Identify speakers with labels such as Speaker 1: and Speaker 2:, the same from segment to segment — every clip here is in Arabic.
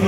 Speaker 1: يا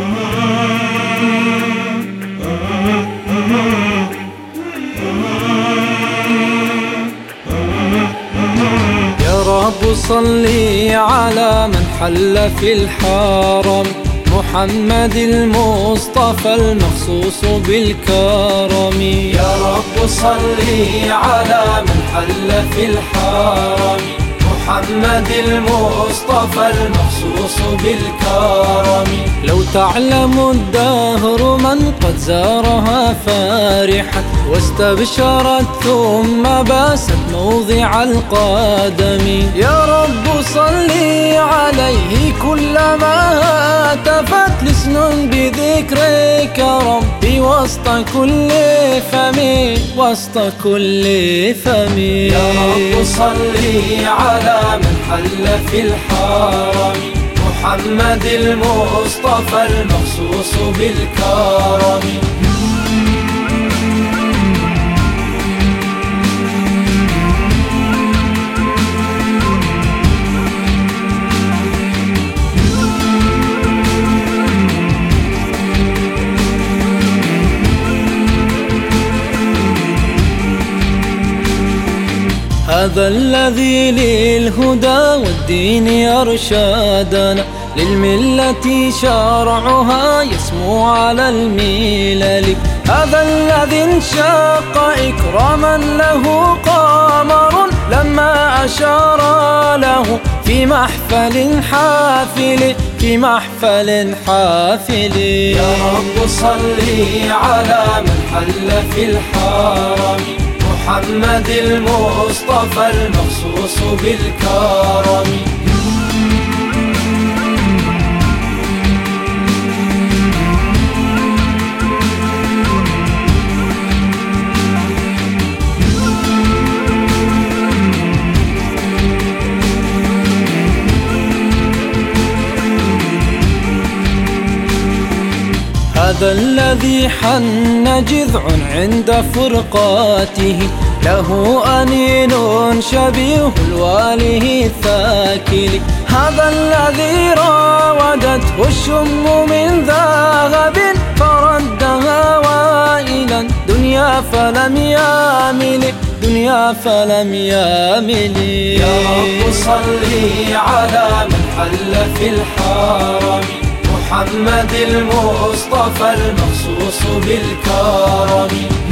Speaker 1: رب صلي على من حل في الحرم. محمد المصطفى المخصوص بالكرم.
Speaker 2: يا رب صلي على من حل في الحرم. محمد المصطفى المخصوص بالكرم.
Speaker 1: لو تعلم الدهر من قد زارها فارحت واستبشرت ثم باست موضع القدم. يا رب عليه كلما هتفت لسن بذكرك ربي وسط كل فم وسط كل فم.
Speaker 2: يا رب صلي على من حل في الحرم محمد المصطفى المخصوص بالكرم.
Speaker 1: هذا الذي للهدى والدين يرشدنا للملة شرعها يسمو على الملل. هذا الذي انشق إكراما له قمر لما أشار له في محفل حافل في محفل حافل.
Speaker 2: يا رب صلي على من حل في الحرم. محمد المصطفى المخصوص بالكرم.
Speaker 1: هذا الذي حن جذع عند فرقاته. له أنين شبيه الواله الثاكل. هذا الذي راودته الشم من ذهب فردها وائلا. دنيا فلم يامل دنيا فلم يامل.
Speaker 2: يا رب صلي على من حل في الحرم محمد المصطفى المخصوص بالكرم.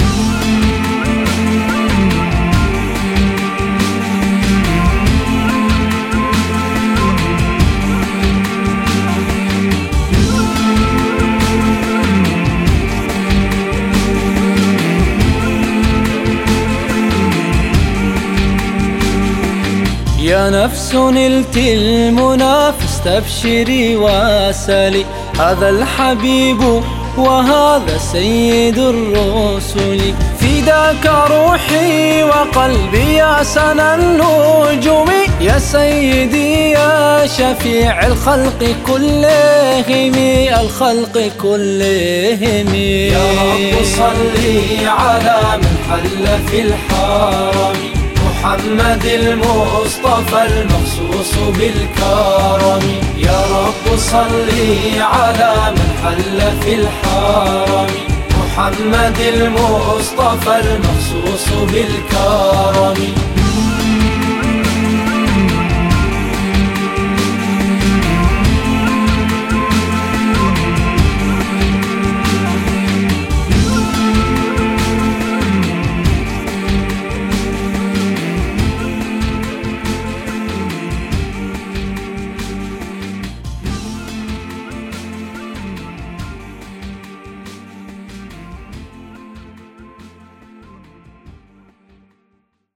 Speaker 1: يا نفس نلت المنى فاستبشري واسلي. هذا الحبيب وهذا سيد الرسل. فداك روحي وقلبي يا سنا النجوم. يا سيدي يا شفيع الخلق كلهم الخلق كلهم.
Speaker 2: يا رب صلي على من حل في الحرم محمد المصطفى المخصوص بالكرم. يا رب صلي على من حل في الحرم. محمد المصطفى المخصوص بالكرم.